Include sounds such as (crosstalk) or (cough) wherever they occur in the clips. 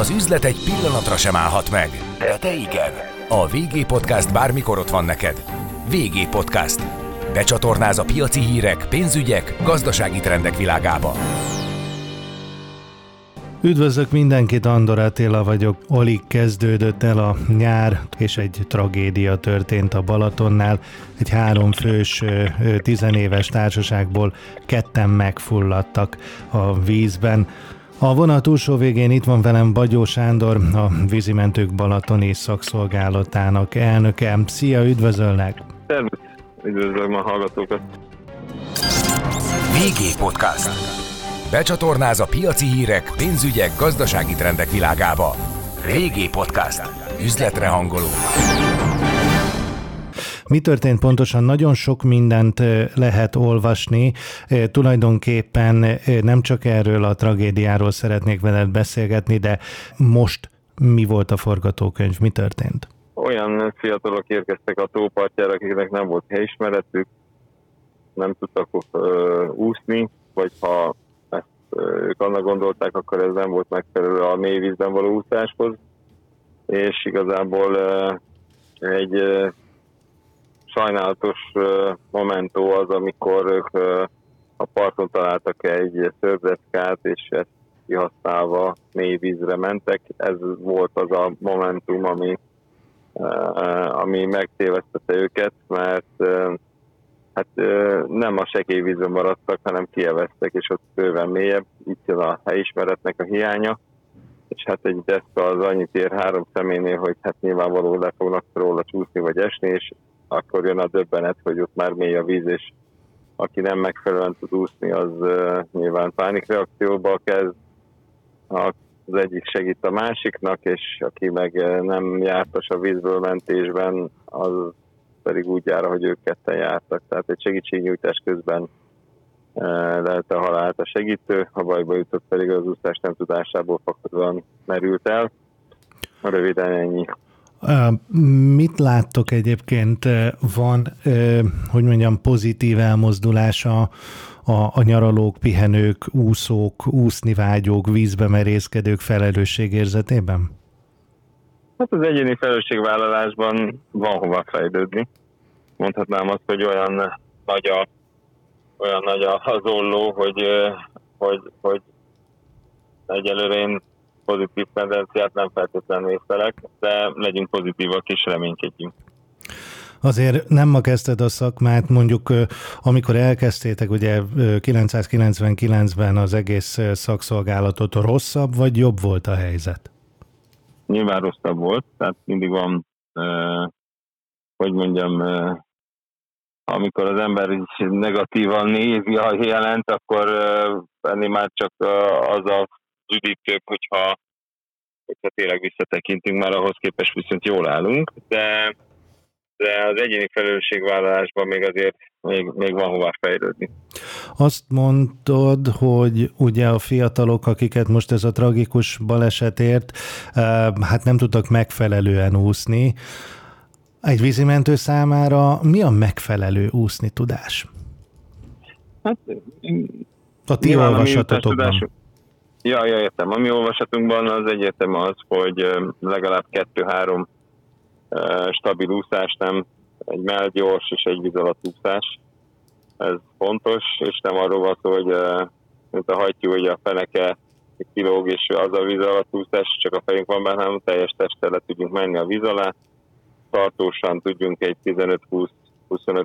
Az üzlet egy pillanatra sem állhat meg, de te igen. A VG Podcast bármikor ott van neked. VG Podcast. Becsatornáz a piaci hírek, pénzügyek, gazdasági trendek világába. Üdvözlök mindenkit, Andor Attila vagyok. Alig kezdődött el a nyár, és egy tragédia történt a Balatonnál. Egy háromfős, tizenéves társaságból ketten megfulladtak a vízben. A vonat túlsó végén itt van velem Bagyó Sándor, a vízimentők Balatoni szakszolgálatának elnöke. Szia, üdvözöllek! Szervusz, üdvözlöm a hallgatókat! VG Podcast. Becsatornáz a piaci hírek, pénzügyek, gazdasági trendek világába. VG Podcast. Üzletre hangoló. Mi történt pontosan? Nagyon sok mindent lehet olvasni. Tulajdonképpen nem csak erről a tragédiáról szeretnék veled beszélgetni, de most mi volt a forgatókönyv? Mi történt? Olyan fiatalok érkeztek a tópartjára, akiknek nem volt helyismeretük, nem tudtak úszni, vagy ha ezt ők annak gondolták, akkor ez nem volt megfelelő a mély vízben való úszáshoz, és igazából egy sajnálatos momentó az, amikor ők a parton találtak egy szörzetkát, és ezt kihasználva mély vízre mentek. Ez volt az a momentum, ami, ami megtévesztette őket, mert hát nem a sekély vízben maradtak, hanem kieveztek, és ott bőven mélyebb. Itt jön a helyismeretnek a hiánya, és hát egy deszka az annyit ér három személynél, hogy hát nyilvánvaló le fognak róla csúszni vagy esni, és akkor jön a döbbenet, hogy ott már mély a víz, és aki nem megfelelően tud úszni, az uh, nyilván pánikreakcióba kezd, az egyik segít a másiknak, és aki meg nem jártas a vízből mentésben, az pedig úgy jár, hogy ők ketten jártak. Tehát egy segítségnyújtás közben lehet a halált a segítő, a bajba jutott pedig az úszás nem tudásából fakadóan merült el. Röviden ennyi. Mit láttok egyébként? Van, hogy mondjam, pozitív elmozdulása a, a nyaralók, pihenők, úszók, úszni vágyók, vízbe merészkedők felelősségérzetében? Hát az egyéni felelősségvállalásban van hova fejlődni. Mondhatnám azt, hogy olyan nagy, a, olyan nagy az olló, hogy, hogy, hogy egyelőre én pozitív tendenciát nem feltétlenül észlelek, de legyünk pozitívak és reménykedjünk. Azért nem ma kezdted a szakmát, mondjuk amikor elkezdtétek, ugye 999-ben az egész szakszolgálatot rosszabb, vagy jobb volt a helyzet? Nyilván rosszabb volt, tehát mindig van, hogy mondjam, amikor az ember így negatívan nézi a jelent, akkor ennél már csak az a üdítőbb, hogyha, hogyha tényleg visszatekintünk, már ahhoz képest viszont jól állunk, de, de az egyéni felelősségvállalásban még azért még, még van hová fejlődni. Azt mondtad, hogy ugye a fiatalok, akiket most ez a tragikus baleset ért, eh, hát nem tudtak megfelelően úszni. Egy vízimentő számára mi a megfelelő úszni tudás? Hát, a ti olvasatotokban. Ja, ja, értem. A mi olvasatunkban az egyértelmű az, hogy legalább kettő-három stabil úszás, nem egy mellgyors és egy víz alatt úszás. Ez fontos, és nem arról van szó, hogy mint a hajtjú, hogy a feneke kilóg, és az a víz alatt úszás, csak a fejünk van benne, hanem teljes testtel le tudjunk menni a víz alá, tartósan tudjunk egy 15-20-25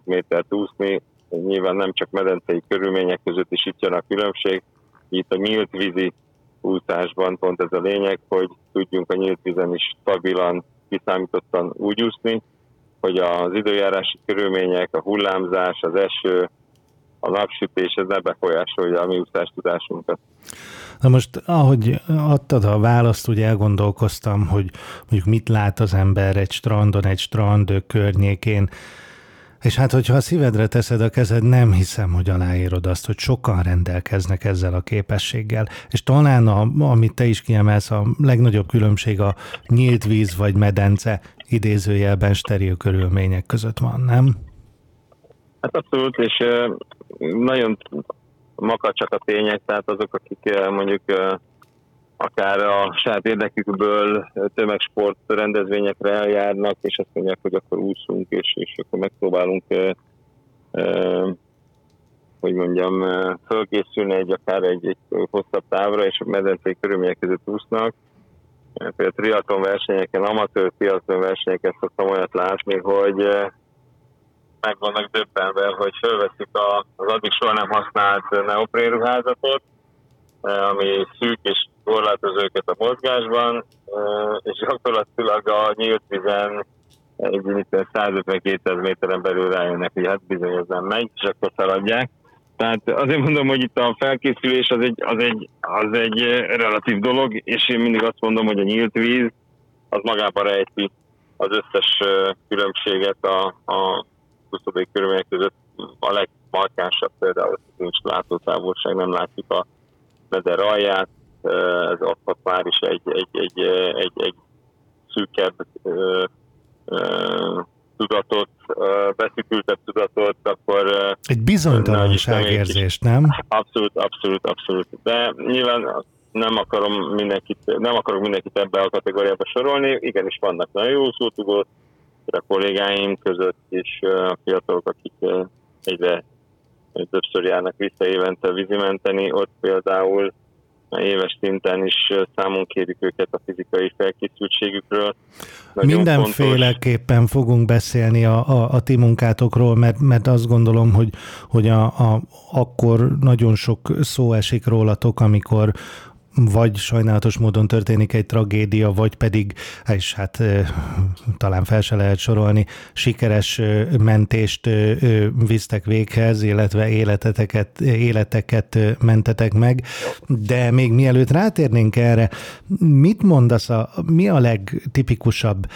métert úszni, nyilván nem csak medencei körülmények között is itt jön a különbség, itt a nyílt vízi úszásban pont ez a lényeg, hogy tudjunk a nyílt vízen is stabilan, kiszámítottan úgy úszni, hogy az időjárási körülmények, a hullámzás, az eső, a napsütés, ez ne befolyásolja a mi tudásunkat. Na most, ahogy adtad a választ, úgy elgondolkoztam, hogy mondjuk mit lát az ember egy strandon, egy strand környékén, és hát, hogyha a szívedre teszed a kezed, nem hiszem, hogy aláírod azt, hogy sokan rendelkeznek ezzel a képességgel. És talán, a, amit te is kiemelsz, a legnagyobb különbség a nyílt víz vagy medence idézőjelben steril körülmények között van, nem? Hát abszolút, és nagyon makacsak a tények, tehát azok, akik mondjuk akár a saját érdekükből tömegsport rendezvényekre eljárnak, és azt mondják, hogy akkor úszunk, és, és akkor megpróbálunk hogy mondjam, fölkészülni egy akár egy, egy hosszabb távra, és a medencei körülmények között úsznak. Például triatlon versenyeken, amatőr triatlon versenyeken szoktam olyat látni, hogy meg vannak döbbenve, hogy fölveszik az addig soha nem használt neoprénruházatot, ami szűk és korlátozó őket a mozgásban, és gyakorlatilag a nyílt vizen egy 150-200 méteren belül rájönnek, hogy hát bizony ez nem megy, és akkor feladják. Tehát azért mondom, hogy itt a felkészülés az egy, az egy, az egy relatív dolog, és én mindig azt mondom, hogy a nyílt víz az magában rejti az összes különbséget a, a 20. körülmények között. A legmarkánsabb például, nincs látótávolság, nem látjuk a meder alját, ez ott már is egy, egy, egy, egy, egy szűkebb tudatot, beszükültebb tudatot, akkor... Egy bizonytalanságérzést, nem? Abszolút, abszolút, abszolút. De nyilván nem akarom mindenkit, nem akarok mindenkit ebbe a kategóriába sorolni. Igenis vannak nagyon jó szótugók, a kollégáim között is a fiatalok, akik egyre többször járnak vissza évente vízimenteni, ott például éves szinten is számon kérjük őket a fizikai felkészültségükről. Nagyon Mindenféleképpen fontos. fogunk beszélni a, a, a ti munkátokról, mert, mert azt gondolom, hogy, hogy a, a, akkor nagyon sok szó esik rólatok, amikor vagy sajnálatos módon történik egy tragédia, vagy pedig, és hát talán fel se lehet sorolni, sikeres mentést visztek véghez, illetve életeteket, életeket mentetek meg. De még mielőtt rátérnénk erre, mit mondasz, a, mi a legtipikusabb,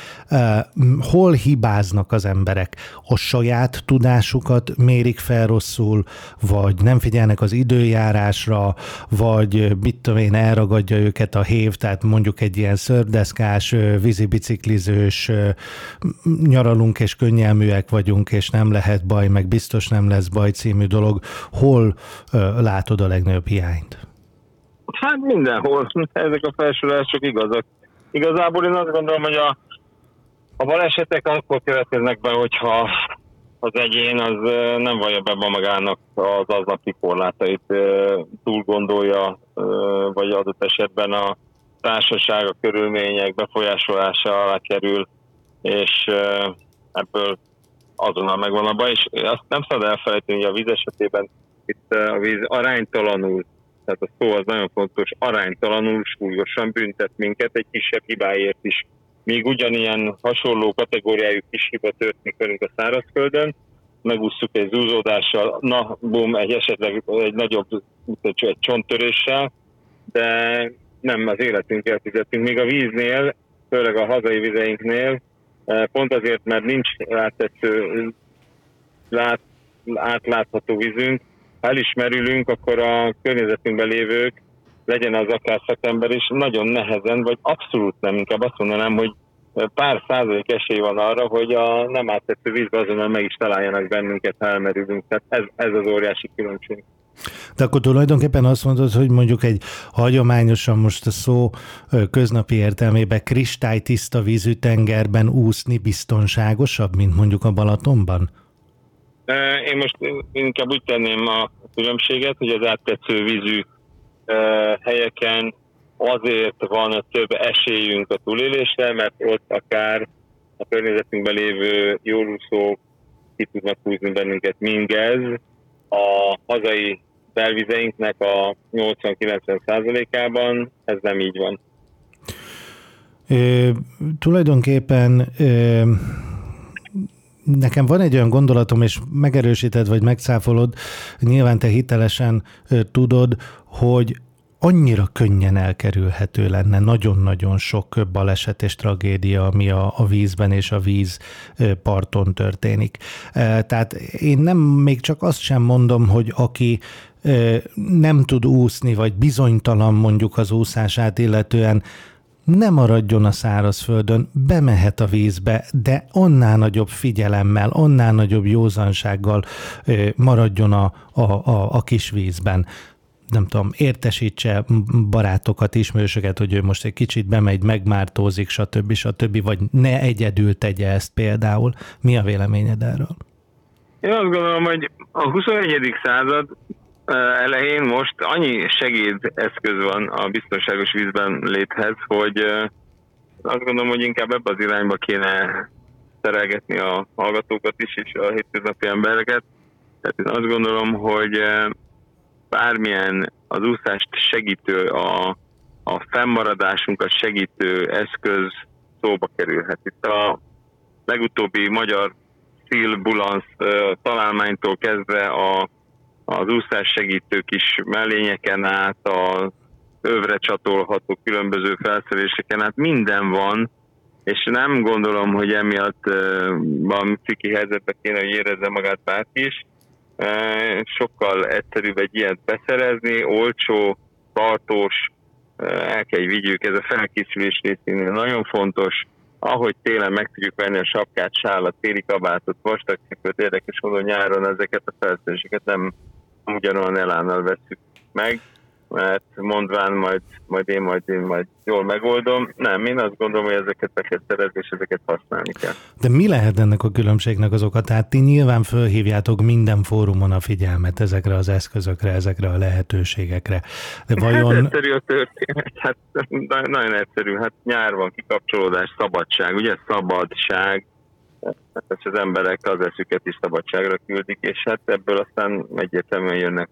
hol hibáznak az emberek? A saját tudásukat mérik fel rosszul, vagy nem figyelnek az időjárásra, vagy mit tudom én, elragadja őket a hév, tehát mondjuk egy ilyen szördeszkás, vízibiciklizős, nyaralunk és könnyelműek vagyunk, és nem lehet baj, meg biztos nem lesz baj című dolog. Hol látod a legnagyobb hiányt? Hát mindenhol. (laughs) Ezek a felsorolások igazak. Igazából én azt gondolom, hogy a, a balesetek akkor következnek be, hogyha az egyén az nem vallja be magának az aznapi korlátait, túl gondolja, vagy adott esetben a társaság, a körülmények befolyásolása alá kerül, és ebből azonnal megvan a baj, és azt nem szabad elfelejteni, hogy a víz esetében itt a víz aránytalanul, tehát a szó az nagyon fontos, aránytalanul súlyosan büntet minket egy kisebb hibáért is. Még ugyanilyen hasonló kategóriájú kis hiba történik velünk a szárazföldön, megúsztuk egy zúzódással, na, bum, egy esetleg egy nagyobb egy csonttöréssel, de nem az életünkkel fizetünk. Még a víznél, főleg a hazai vizeinknél, eh, pont azért, mert nincs áttetsző, lát, átlátható vízünk, elismerülünk, akkor a környezetünkben lévők legyen az akár szakember is, nagyon nehezen, vagy abszolút nem, inkább azt mondanám, hogy pár százalék esély van arra, hogy a nem áttető vízbe azonnal meg is találjanak bennünket, ha elmerülünk. Tehát ez, ez az óriási különbség. De akkor tulajdonképpen azt mondod, hogy mondjuk egy hagyományosan most a szó köznapi értelmében kristálytiszta vízű tengerben úszni biztonságosabb, mint mondjuk a Balatonban? Én most inkább úgy tenném a különbséget, hogy az áttetsző vízű helyeken azért van több esélyünk a túlélésre, mert ott akár a környezetünkben lévő jólúszók ki tudnak húzni bennünket mindez. A hazai belvizeinknek a 80-90 százalékában ez nem így van. Ö, tulajdonképpen ö, nekem van egy olyan gondolatom, és megerősíted, vagy megcáfolod, nyilván te hitelesen ö, tudod, hogy annyira könnyen elkerülhető lenne nagyon-nagyon sok baleset és tragédia, ami a, a vízben és a víz parton történik. Tehát én nem még csak azt sem mondom, hogy aki nem tud úszni, vagy bizonytalan mondjuk az úszását illetően, ne maradjon a szárazföldön, bemehet a vízbe, de annál nagyobb figyelemmel, annál nagyobb józansággal maradjon a, a, a, a kis vízben nem tudom, értesítse barátokat, ismerősöket, hogy ő most egy kicsit bemegy, megmártózik, stb. stb. vagy ne egyedül tegye ezt például. Mi a véleményed erről? Én azt gondolom, hogy a 21. század elején most annyi segédeszköz van a biztonságos vízben léthez, hogy azt gondolom, hogy inkább ebbe az irányba kéne szerelgetni a hallgatókat is, és a hétköznapi embereket. Tehát én azt gondolom, hogy bármilyen az úszást segítő, a, a fennmaradásunkat segítő eszköz szóba kerülhet. Itt a legutóbbi magyar szilbulansz találmánytól kezdve a, az úszás segítő kis mellényeken át, a övre csatolható különböző felszereléseken át minden van, és nem gondolom, hogy emiatt uh, ciki helyzetbe kéne, hogy érezze magát bárki is. Sokkal egyszerűbb egy ilyet beszerezni, olcsó, tartós, el kell vigyük, ez a felkészülés részénél nagyon fontos, ahogy télen meg tudjuk venni a sapkát, sálat, téli kabátot, vastagcipőt, érdekes módon nyáron ezeket a felszereléseket nem ugyanolyan elánnal veszük meg, mert mondván majd, majd én majd én majd jól megoldom. Nem, én azt gondolom, hogy ezeket be kell szerezni, és ezeket használni kell. De mi lehet ennek a különbségnek az oka? Tehát ti nyilván fölhívjátok minden fórumon a figyelmet ezekre az eszközökre, ezekre a lehetőségekre. De vajon... Hát egyszerű a történet, hát nagyon egyszerű. Hát nyár van, kikapcsolódás, szabadság, ugye szabadság, és az emberek az eszüket is szabadságra küldik, és hát ebből aztán egyértelműen jönnek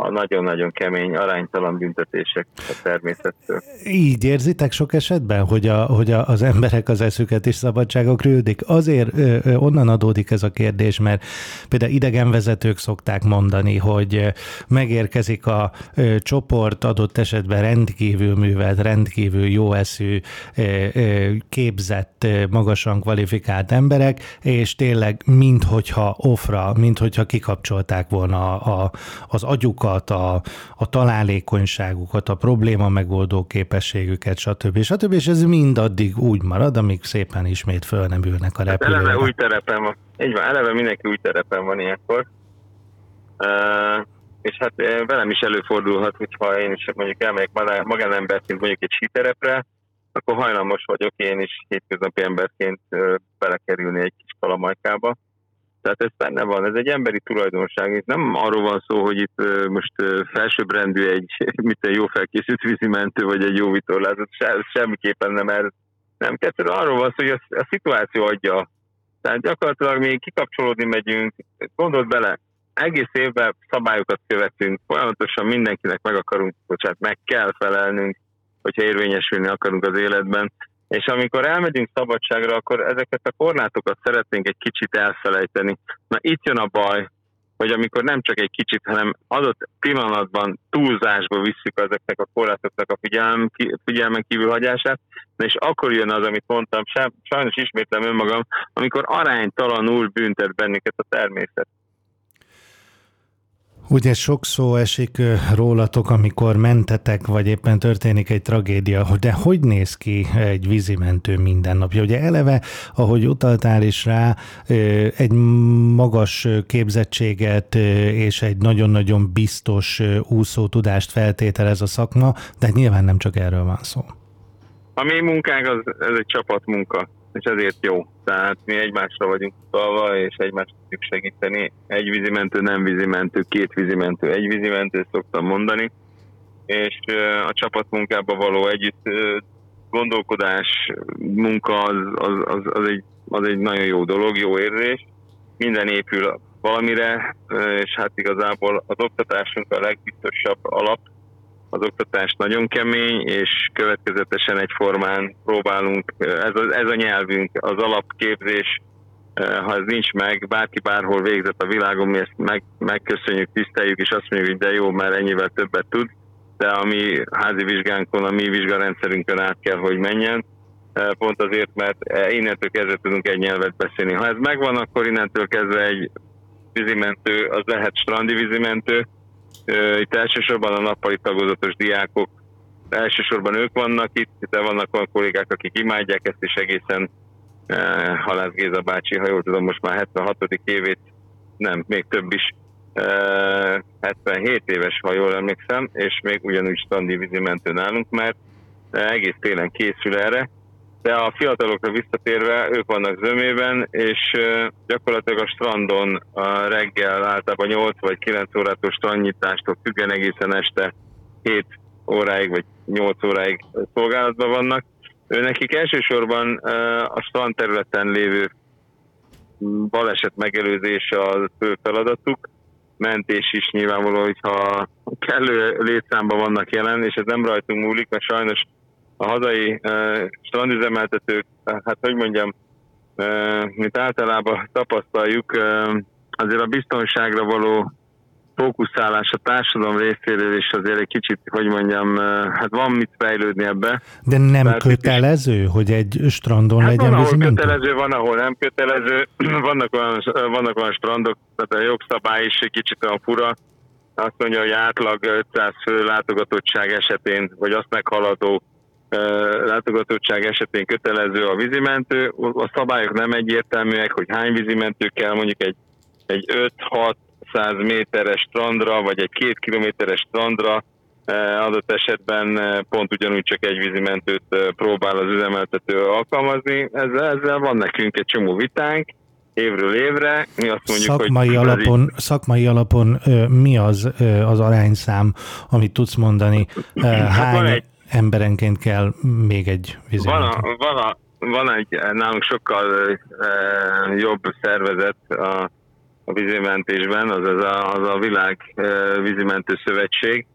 a nagyon-nagyon kemény, aránytalan büntetések a természettől. Így érzitek sok esetben, hogy, a, hogy a, az emberek az eszüket is szabadságok küldik? Azért ö, ö, onnan adódik ez a kérdés, mert például idegenvezetők szokták mondani, hogy megérkezik a ö, csoport adott esetben rendkívül művelt, rendkívül jó eszű, ö, ö, képzett, magasan kvalifikált emberek, és tényleg minthogyha offra, minthogyha kikapcsolták volna a, a, az agyukat, tudásukat, a, a találékonyságukat, a probléma megoldó képességüket, stb. stb. És ez mind addig úgy marad, amíg szépen ismét föl nem ülnek a repülőre. Hát eleve új terepen van. Így van, eleve mindenki új terepen van ilyenkor. Uh, és hát velem is előfordulhat, hogyha én is mondjuk elmegyek magánemberként mondjuk egy síterepre, akkor hajlamos vagyok én is hétköznapi emberként belekerülni egy kis kalamajkába tehát ez benne van, ez egy emberi tulajdonság. Itt nem arról van szó, hogy itt most felsőbbrendű egy, (laughs) mit egy jó felkészült vízimentő, vagy egy jó vitorlázat, se, semmiképpen nem ez. Nem, kettő, arról van szó, hogy a, a szituáció adja. Tehát gyakorlatilag mi kikapcsolódni megyünk, gondold bele, egész évben szabályokat követünk, folyamatosan mindenkinek meg akarunk, bocsánat, meg kell felelnünk, hogyha érvényesülni akarunk az életben. És amikor elmegyünk szabadságra, akkor ezeket a korlátokat szeretnénk egy kicsit elfelejteni. Na itt jön a baj, hogy amikor nem csak egy kicsit, hanem adott pillanatban túlzásba visszük ezeknek a korlátoknak a figyelm, figyelmen kívül hagyását, és akkor jön az, amit mondtam, sajnos ismétlem önmagam, amikor aránytalanul büntet bennünket a természet. Ugye sok szó esik rólatok, amikor mentetek, vagy éppen történik egy tragédia, de hogy néz ki egy vízimentő mindennapja? Ugye eleve, ahogy utaltál is rá, egy magas képzettséget és egy nagyon-nagyon biztos úszótudást feltételez a szakma, de nyilván nem csak erről van szó. A mi munkánk az, ez egy csapatmunka és ezért jó. Tehát mi egymásra vagyunk utalva, és egymást tudjuk segíteni. Egy vízimentő, nem vízimentő, két vízimentő, egy vízimentő, szoktam mondani. És a csapatmunkába való együtt gondolkodás, munka az, az, az, az, egy, az egy nagyon jó dolog, jó érzés. Minden épül valamire, és hát igazából az oktatásunk a legbiztosabb alap, az oktatás nagyon kemény, és következetesen egyformán próbálunk, ez a, ez a nyelvünk, az alapképzés, eh, ha ez nincs meg, bárki bárhol végzett a világon, mi ezt meg, megköszönjük, tiszteljük, és azt mondjuk, hogy de jó, mert ennyivel többet tud, de a mi házi vizsgánkon, a mi vizsgarendszerünkön át kell, hogy menjen, eh, pont azért, mert eh, innentől kezdve tudunk egy nyelvet beszélni. Ha ez megvan, akkor innentől kezdve egy vízimentő, az lehet strandi vízimentő, itt elsősorban a nappali tagozatos diákok, elsősorban ők vannak itt, de vannak olyan kollégák, akik imádják ezt, és egészen Halász Géza bácsi, ha jól tudom, most már 76. évét, nem, még több is 77 éves, ha jól emlékszem, és még ugyanúgy standi vízimentő nálunk, mert egész télen készül erre, de a fiatalokra visszatérve, ők vannak zömében, és gyakorlatilag a strandon a reggel általában 8 vagy 9 órától strandnyitástól függen egészen este 7 óráig vagy 8 óráig szolgálatban vannak. Ő nekik elsősorban a strand területen lévő baleset megelőzése a fő feladatuk, mentés is nyilvánvaló, hogyha kellő létszámban vannak jelen, és ez nem rajtunk múlik, mert sajnos a hazai strandüzemeltetők, hát hogy mondjam, mint általában tapasztaljuk, azért a biztonságra való fókuszálás a társadalom részéről is azért egy kicsit, hogy mondjam, hát van mit fejlődni ebbe. De nem Tehát kötelező, is, hogy egy strandon hát legyen van, ahol kötelező, van, ahol nem kötelező. (clears throat) vannak, olyan, vannak olyan strandok, tehát a jogszabály is egy kicsit olyan fura. Azt mondja, hogy átlag 500 fő látogatottság esetén, vagy azt meghaladó látogatottság esetén kötelező a vízimentő. A szabályok nem egyértelműek, hogy hány vízimentő kell, mondjuk egy, egy 5-6 100 méteres strandra, vagy egy két kilométeres strandra, adott esetben pont ugyanúgy csak egy vízimentőt próbál az üzemeltető alkalmazni. Ezzel, ezzel van nekünk egy csomó vitánk, évről évre. Mi azt mondjuk, szakmai hogy alapon, így... szakmai alapon mi az az arányszám, amit tudsz mondani? Hát hány egy, emberenként kell még egy vízimentő? Van, a, van, a, van egy nálunk sokkal e, jobb szervezet, a a vízimentésben, az, az, a, az a világ vízimentő szövetség,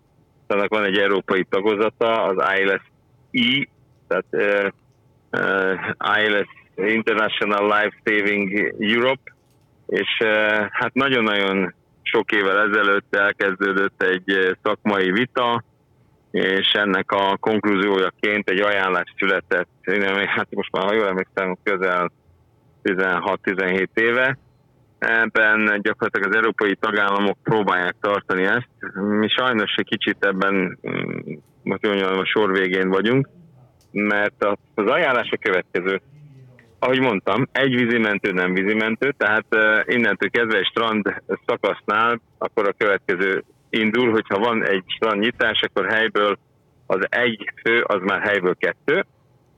annak van egy európai tagozata, az ILS-I, tehát uh, ILS International Life Saving Europe, és uh, hát nagyon-nagyon sok évvel ezelőtt elkezdődött egy szakmai vita, és ennek a konklúziójaként egy ajánlás született, hát most már, ha jól emlékszem, közel 16-17 éve, Ebben gyakorlatilag az európai tagállamok próbálják tartani ezt. Mi sajnos egy kicsit ebben, mm, most mondjam, a sor végén vagyunk, mert az ajánlás a következő. Ahogy mondtam, egy vízimentő nem vízimentő, tehát innentől kezdve egy strand szakasznál, akkor a következő indul, hogyha van egy strand nyitás, akkor helyből az egy fő, az már helyből kettő,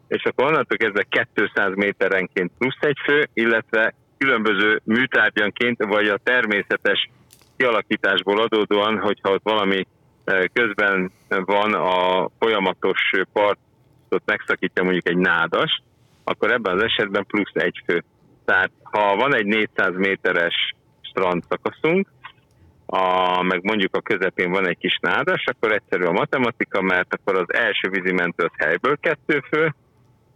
és akkor onnantól kezdve 200 méterenként plusz egy fő, illetve különböző műtárgyanként, vagy a természetes kialakításból adódóan, hogyha ott valami eh, közben van a folyamatos partot megszakítja mondjuk egy nádas, akkor ebben az esetben plusz egy fő. Tehát ha van egy 400 méteres strand szakaszunk, a, meg mondjuk a közepén van egy kis nádas, akkor egyszerű a matematika, mert akkor az első vízimentő az helyből kettő fő,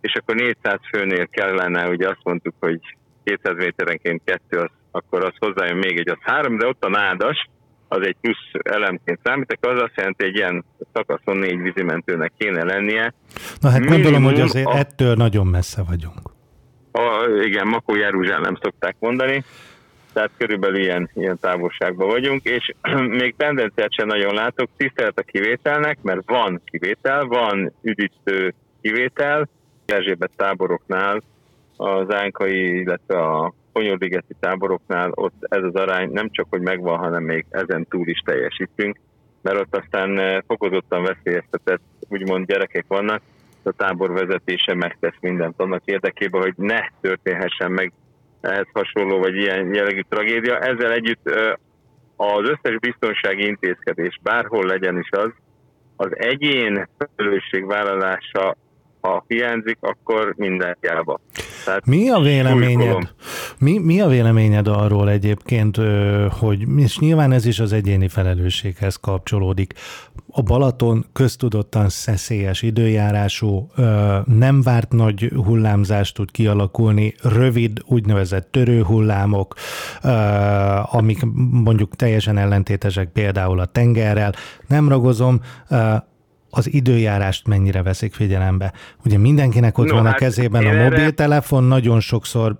és akkor 400 főnél kellene, ugye azt mondtuk, hogy 200 méterenként kettő, az, akkor az hozzájön még egy, az három, de ott a nádas, az egy plusz elemként számít, akkor az azt jelenti, hogy egy ilyen szakaszon négy vízimentőnek kéne lennie. Na hát Minimum gondolom, hogy azért a... ettől nagyon messze vagyunk. A, igen, Makó Jeruzsálem szokták mondani, tehát körülbelül ilyen, ilyen távolságban vagyunk, és (clears throat) még tendenciát sem nagyon látok, tisztelet a kivételnek, mert van kivétel, van üdítő kivétel, Erzsébet táboroknál az ánkai, illetve a Ponyoldigeti táboroknál ott ez az arány nem csak, hogy megvan, hanem még ezen túl is teljesítünk, mert ott aztán eh, fokozottan veszélyeztetett, úgymond gyerekek vannak, a tábor vezetése megtesz mindent annak érdekében, hogy ne történhessen meg ehhez hasonló vagy ilyen jellegű tragédia. Ezzel együtt az összes biztonsági intézkedés, bárhol legyen is az, az egyén felelősségvállalása ha hiányzik, akkor minden hiába. Tehát mi a véleményed? Mi, mi a véleményed arról egyébként, hogy és nyilván ez is az egyéni felelősséghez kapcsolódik. A Balaton köztudottan szeszélyes időjárású, nem várt nagy hullámzást tud kialakulni, rövid úgynevezett törőhullámok, amik mondjuk teljesen ellentétesek például a tengerrel. Nem ragozom, az időjárást mennyire veszik figyelembe. Ugye mindenkinek ott no, van hát a kezében a mobiltelefon, nagyon sokszor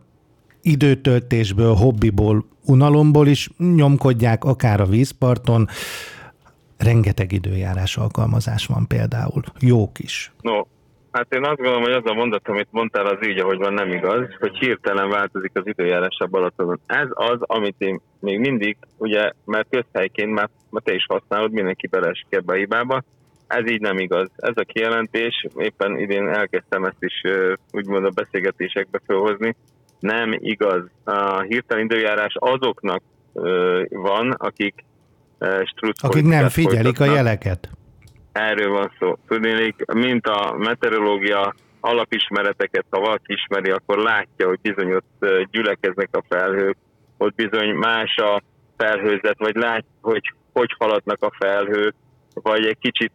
időtöltésből, hobbiból, unalomból is nyomkodják, akár a vízparton. Rengeteg időjárás alkalmazás van például. Jók is. No, Hát én azt gondolom, hogy az a mondat, amit mondtál, az így, ahogy van, nem igaz, hogy hirtelen változik az időjárás a Balatonon. Ez az, amit én még mindig, ugye, mert közhelyként már, már te is használod, mindenki belesik ebbe a hibába, ez így nem igaz. Ez a kijelentés, éppen idén elkezdtem ezt is úgymond a beszélgetésekbe felhozni, nem igaz. A hirtelen időjárás azoknak van, akik Akik nem figyelik folytatnak. a jeleket. Erről van szó. Tudnék, mint a meteorológia alapismereteket, ha valaki ismeri, akkor látja, hogy bizony ott gyülekeznek a felhők, ott bizony más a felhőzet, vagy látja, hogy hogy haladnak a felhők, vagy egy kicsit,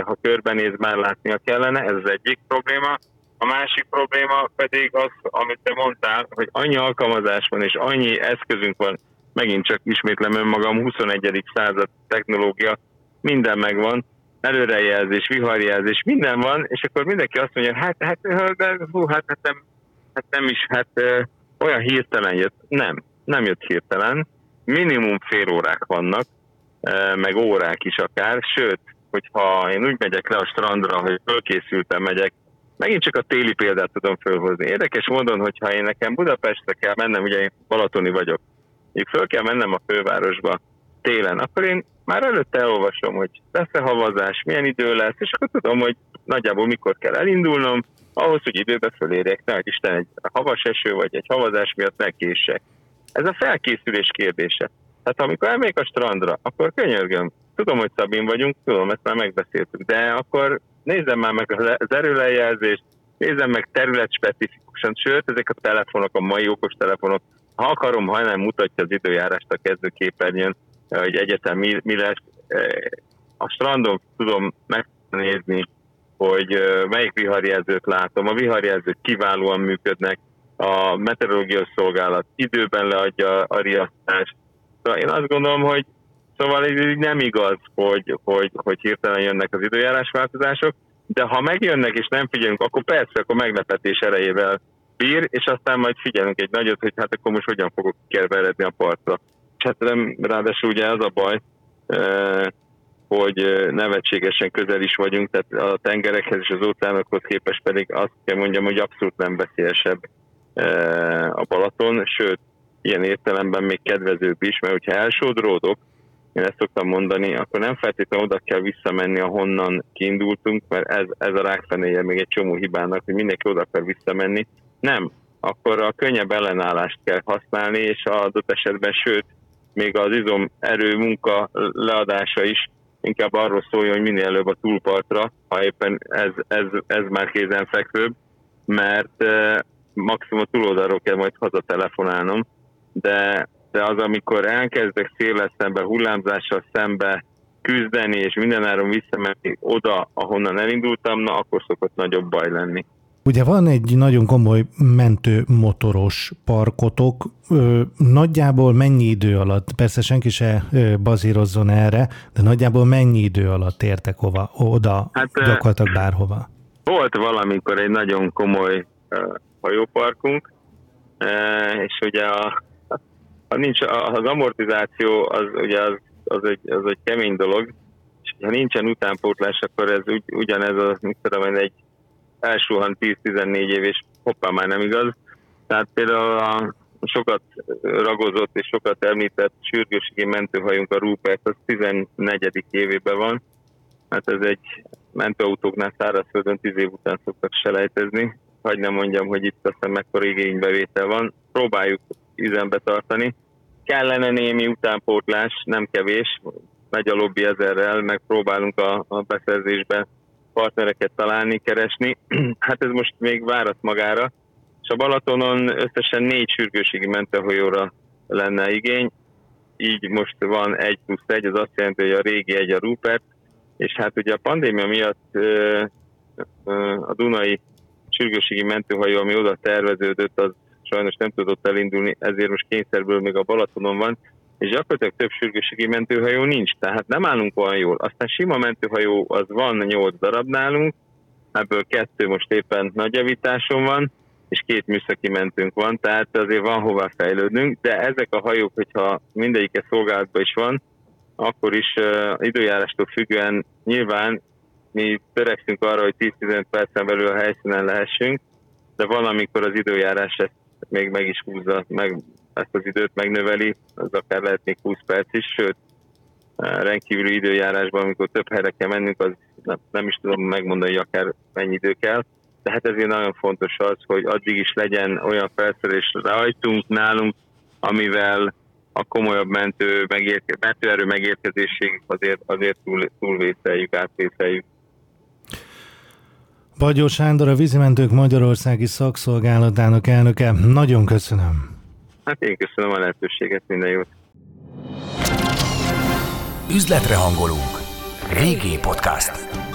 ha körbenéz, már látnia kellene, ez az egyik probléma. A másik probléma pedig az, amit te mondtál, hogy annyi alkalmazás van, és annyi eszközünk van, megint csak ismétlem önmagam, 21. század technológia, minden megvan, előrejelzés, viharjelzés, minden van, és akkor mindenki azt mondja, hát, hát, hú, hát, hát, nem, hát nem is, hát olyan hirtelen jött. Nem, nem jött hirtelen. Minimum fél órák vannak, meg órák is akár, sőt, hogyha én úgy megyek le a strandra, hogy fölkészültem megyek, megint csak a téli példát tudom fölhozni. Érdekes módon, hogyha én nekem Budapestre kell mennem, ugye én Balatoni vagyok, még föl kell mennem a fővárosba télen, akkor én már előtte elolvasom, hogy lesz-e havazás, milyen idő lesz, és akkor tudom, hogy nagyjából mikor kell elindulnom, ahhoz, hogy időbe fölérjek, ne, Isten egy havas eső vagy egy havazás miatt megkések. Ez a felkészülés kérdése. Tehát amikor elmegyek a strandra, akkor könyörgöm, tudom, hogy Szabin vagyunk, tudom, ezt már megbeszéltük, de akkor nézzem már meg az erőlejelzést, nézzem meg terület specifikusan, sőt, ezek a telefonok, a mai okos telefonok, ha akarom, ha nem mutatja az időjárást a kezdőképernyőn, hogy egyetem mi, mi lesz. E, a strandon tudom megnézni, hogy e, melyik viharjelzőt látom. A viharjelzők kiválóan működnek, a meteorológiai szolgálat időben leadja a riasztást. Szóval én azt gondolom, hogy szóval ez nem igaz, hogy, hogy, hogy hirtelen jönnek az időjárás változások, de ha megjönnek és nem figyelünk, akkor persze, akkor meglepetés erejével bír, és aztán majd figyelünk egy nagyot, hogy hát akkor most hogyan fogok kerveredni a partra. Hát nem, ráadásul ugye az a baj, hogy nevetségesen közel is vagyunk, tehát a tengerekhez és az óceánokhoz képest pedig azt kell mondjam, hogy abszolút nem veszélyesebb a Balaton, sőt, ilyen értelemben még kedvezőbb is, mert hogyha elsodródok, én ezt szoktam mondani, akkor nem feltétlenül oda kell visszamenni, ahonnan kiindultunk, mert ez, ez a rákfenéje még egy csomó hibának, hogy mindenki oda akar visszamenni. Nem, akkor a könnyebb ellenállást kell használni, és adott esetben, sőt, még az izom erő munka leadása is inkább arról szóljon, hogy minél előbb a túlpartra, ha éppen ez, ez, ez már kézenfekvőbb, mert eh, maximum túloldalról kell majd hazatelefonálnom, de, de az, amikor elkezdek széles szembe, hullámzással szembe küzdeni, és mindenáron visszamenni oda, ahonnan elindultam, na akkor szokott nagyobb baj lenni. Ugye van egy nagyon komoly mentő motoros parkotok, ö, nagyjából mennyi idő alatt, persze senki se ö, bazírozzon erre, de nagyjából mennyi idő alatt értek hova, oda, hát, gyakorlatilag bárhova? Volt valamikor egy nagyon komoly uh, hajóparkunk, és ugye a, a nincs, az amortizáció az ugye az, az, egy, az egy kemény dolog, és ha nincsen utánpótlás, akkor ez ugy, ugyanez a, mit tudom egy elsuhan 10-14 év, és hoppá már nem igaz. Tehát például a sokat ragozott és sokat említett sürgőségi mentőhajunk a Rupert, az 14. évében van. Hát ez egy mentőautóknál szárazföldön 10 év után szoktak selejtezni. Hagy nem mondjam, hogy itt aztán mekkora igénybevétel van. Próbáljuk üzembe tartani. Kellene némi utánpótlás, nem kevés, megy a lobby ezerrel, meg próbálunk a, a beszerzésben partnereket találni, keresni. (clears throat) Hát ez most még várat magára, és a Balatonon összesen négy sürgőségi mentőhajóra lenne igény, így most van egy plusz egy, az azt jelenti, hogy a régi egy a Rupert, és hát ugye a pandémia miatt a Dunai sürgőségi mentőhajó, ami oda terveződött, az sajnos nem tudott elindulni, ezért most kényszerből még a Balatonon van, és gyakorlatilag több sürgőségi mentőhajó nincs, tehát nem állunk olyan jól. Aztán sima mentőhajó az van 8 darab nálunk, ebből kettő most éppen nagy javításon van, és két műszaki mentőnk van, tehát azért van hová fejlődnünk, de ezek a hajók, hogyha mindegyike szolgálatban is van, akkor is uh, időjárástól függően nyilván mi törekszünk arra, hogy 10-15 percen belül a helyszínen lehessünk, de van, amikor az időjárás ezt még meg is húzza, meg ezt az időt megnöveli, az akár lehet még 20 perc is, sőt, rendkívüli időjárásban, amikor több helyre kell mennünk, az nem, is tudom megmondani, akár mennyi idő kell. De hát ezért nagyon fontos az, hogy addig is legyen olyan felszerelés rajtunk, nálunk, amivel a komolyabb mentő, megérke, mentőerő megérkezésig azért, azért túl, túlvészeljük, átvészeljük. Bagyó Sándor, a vízimentők Magyarországi Szakszolgálatának elnöke. Nagyon köszönöm. Hát én köszönöm a lehetőséget, minden jót. Üzletre hangolunk. Régi Podcast.